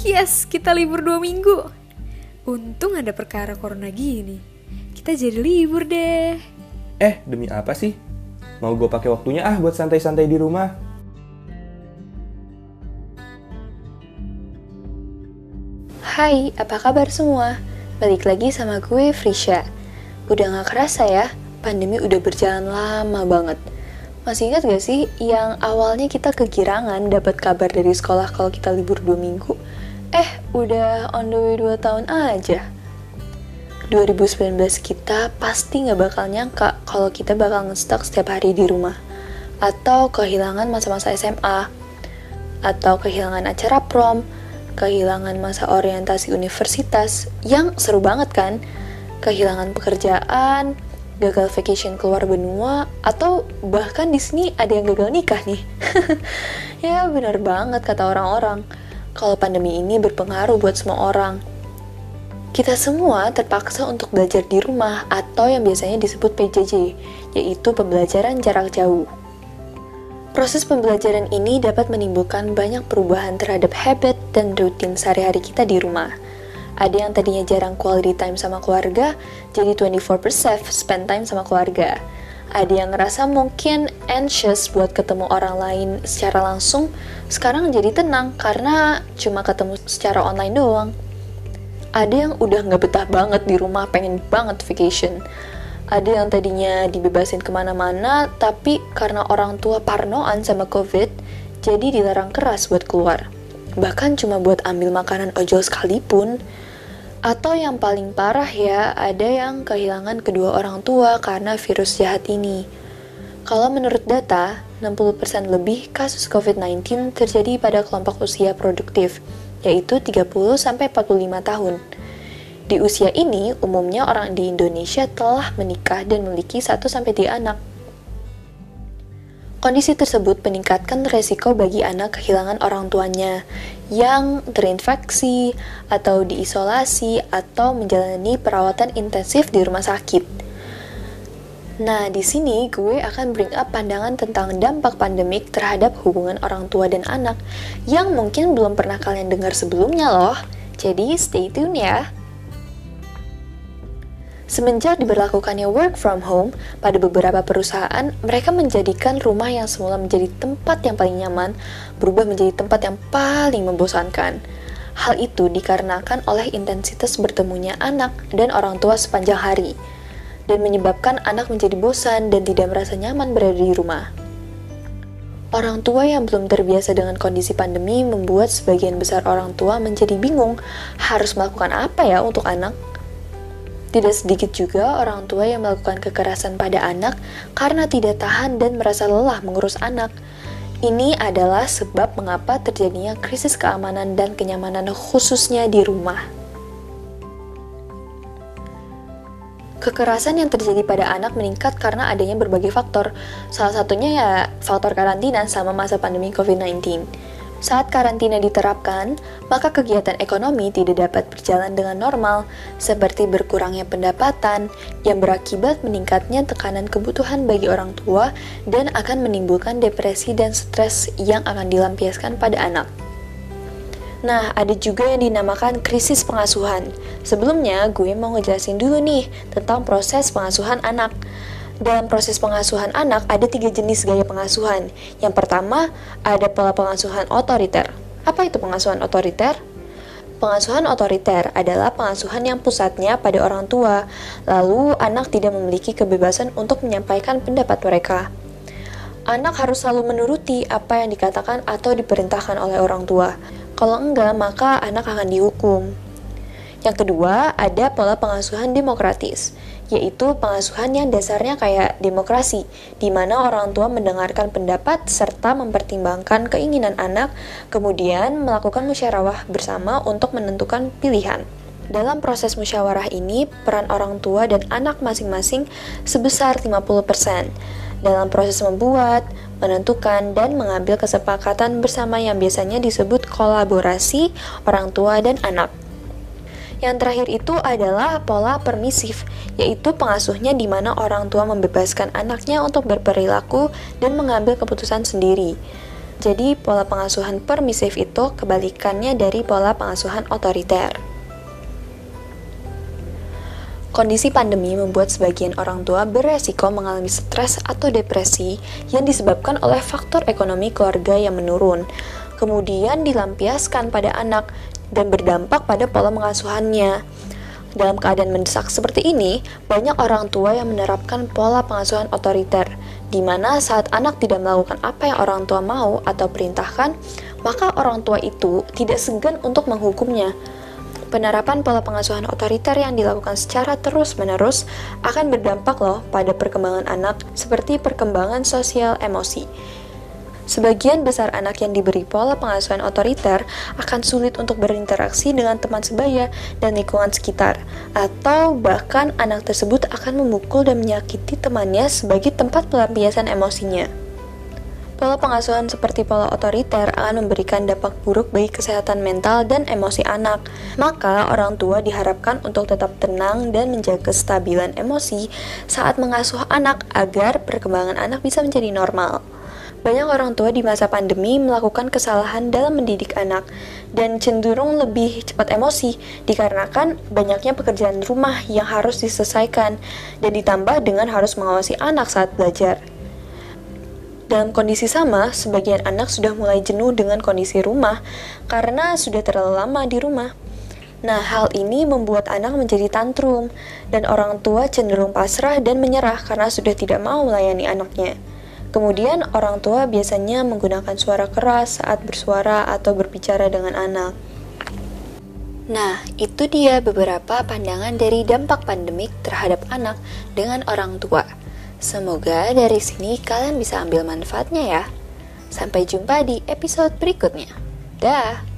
Yes, kita libur dua minggu. Untung ada perkara corona gini. Kita jadi libur deh. Eh, demi apa sih? Mau gue pakai waktunya ah buat santai-santai di rumah. Hai, apa kabar semua? Balik lagi sama gue, Frisha. Udah gak kerasa ya, pandemi udah berjalan lama banget. Masih ingat gak sih yang awalnya kita kegirangan dapat kabar dari sekolah kalau kita libur dua minggu? Eh, udah on the way 2 tahun aja. 2019 kita pasti nggak bakal nyangka kalau kita bakal ngestak setiap hari di rumah. Atau kehilangan masa-masa SMA. Atau kehilangan acara prom. Kehilangan masa orientasi universitas. Yang seru banget kan? Kehilangan pekerjaan, gagal vacation keluar benua, atau bahkan di sini ada yang gagal nikah nih. ya benar banget kata orang-orang. Kalau pandemi ini berpengaruh buat semua orang, kita semua terpaksa untuk belajar di rumah atau yang biasanya disebut PJJ, yaitu pembelajaran jarak jauh. Proses pembelajaran ini dapat menimbulkan banyak perubahan terhadap habit dan rutin sehari-hari kita di rumah. Ada yang tadinya jarang quality time sama keluarga, jadi 24 per 7 spend time sama keluarga. Ada yang ngerasa mungkin anxious buat ketemu orang lain secara langsung, sekarang jadi tenang karena cuma ketemu secara online doang. Ada yang udah nggak betah banget di rumah pengen banget vacation. Ada yang tadinya dibebasin ke mana-mana tapi karena orang tua parnoan sama covid jadi dilarang keras buat keluar. Bahkan cuma buat ambil makanan ojol sekalipun atau yang paling parah ya ada yang kehilangan kedua orang tua karena virus jahat ini kalau menurut data 60% lebih kasus COVID-19 terjadi pada kelompok usia produktif, yaitu 30 sampai 45 tahun. Di usia ini, umumnya orang di Indonesia telah menikah dan memiliki 1 sampai 3 anak. Kondisi tersebut meningkatkan resiko bagi anak kehilangan orang tuanya yang terinfeksi atau diisolasi atau menjalani perawatan intensif di rumah sakit. Nah, di sini gue akan bring up pandangan tentang dampak pandemik terhadap hubungan orang tua dan anak yang mungkin belum pernah kalian dengar sebelumnya loh. Jadi stay tune ya. Semenjak diberlakukannya work from home, pada beberapa perusahaan, mereka menjadikan rumah yang semula menjadi tempat yang paling nyaman, berubah menjadi tempat yang paling membosankan. Hal itu dikarenakan oleh intensitas bertemunya anak dan orang tua sepanjang hari, dan menyebabkan anak menjadi bosan dan tidak merasa nyaman berada di rumah. Orang tua yang belum terbiasa dengan kondisi pandemi membuat sebagian besar orang tua menjadi bingung harus melakukan apa ya untuk anak. Tidak sedikit juga orang tua yang melakukan kekerasan pada anak karena tidak tahan dan merasa lelah mengurus anak. Ini adalah sebab mengapa terjadinya krisis keamanan dan kenyamanan khususnya di rumah. Kekerasan yang terjadi pada anak meningkat karena adanya berbagai faktor. Salah satunya ya faktor karantina sama masa pandemi COVID-19. Saat karantina diterapkan, maka kegiatan ekonomi tidak dapat berjalan dengan normal, seperti berkurangnya pendapatan yang berakibat meningkatnya tekanan kebutuhan bagi orang tua dan akan menimbulkan depresi dan stres yang akan dilampiaskan pada anak. Nah, ada juga yang dinamakan krisis pengasuhan. Sebelumnya, gue mau ngejelasin dulu nih tentang proses pengasuhan anak. Dalam proses pengasuhan anak ada tiga jenis gaya pengasuhan. Yang pertama, ada pola pengasuhan otoriter. Apa itu pengasuhan otoriter? Pengasuhan otoriter adalah pengasuhan yang pusatnya pada orang tua, lalu anak tidak memiliki kebebasan untuk menyampaikan pendapat mereka. Anak harus selalu menuruti apa yang dikatakan atau diperintahkan oleh orang tua. Kalau enggak, maka anak akan dihukum. Yang kedua, ada pola pengasuhan demokratis yaitu pengasuhan yang dasarnya kayak demokrasi, di mana orang tua mendengarkan pendapat serta mempertimbangkan keinginan anak, kemudian melakukan musyawarah bersama untuk menentukan pilihan. Dalam proses musyawarah ini, peran orang tua dan anak masing-masing sebesar 50%. Dalam proses membuat, menentukan, dan mengambil kesepakatan bersama yang biasanya disebut kolaborasi orang tua dan anak. Yang terakhir itu adalah pola permisif, yaitu pengasuhnya di mana orang tua membebaskan anaknya untuk berperilaku dan mengambil keputusan sendiri. Jadi pola pengasuhan permisif itu kebalikannya dari pola pengasuhan otoriter. Kondisi pandemi membuat sebagian orang tua beresiko mengalami stres atau depresi yang disebabkan oleh faktor ekonomi keluarga yang menurun, kemudian dilampiaskan pada anak dan berdampak pada pola pengasuhannya. Dalam keadaan mendesak seperti ini, banyak orang tua yang menerapkan pola pengasuhan otoriter, di mana saat anak tidak melakukan apa yang orang tua mau atau perintahkan, maka orang tua itu tidak segan untuk menghukumnya Penerapan pola pengasuhan otoriter yang dilakukan secara terus-menerus akan berdampak loh pada perkembangan anak seperti perkembangan sosial emosi. Sebagian besar anak yang diberi pola pengasuhan otoriter akan sulit untuk berinteraksi dengan teman sebaya dan lingkungan sekitar, atau bahkan anak tersebut akan memukul dan menyakiti temannya sebagai tempat pelampiasan emosinya. Pola pengasuhan seperti pola otoriter akan memberikan dampak buruk bagi kesehatan mental dan emosi anak. Maka, orang tua diharapkan untuk tetap tenang dan menjaga kestabilan emosi saat mengasuh anak agar perkembangan anak bisa menjadi normal. Banyak orang tua di masa pandemi melakukan kesalahan dalam mendidik anak dan cenderung lebih cepat emosi dikarenakan banyaknya pekerjaan rumah yang harus diselesaikan dan ditambah dengan harus mengawasi anak saat belajar. Dalam kondisi sama, sebagian anak sudah mulai jenuh dengan kondisi rumah karena sudah terlalu lama di rumah. Nah, hal ini membuat anak menjadi tantrum, dan orang tua cenderung pasrah dan menyerah karena sudah tidak mau melayani anaknya. Kemudian, orang tua biasanya menggunakan suara keras saat bersuara atau berbicara dengan anak. Nah, itu dia beberapa pandangan dari dampak pandemik terhadap anak dengan orang tua. Semoga dari sini kalian bisa ambil manfaatnya ya. Sampai jumpa di episode berikutnya. Dah.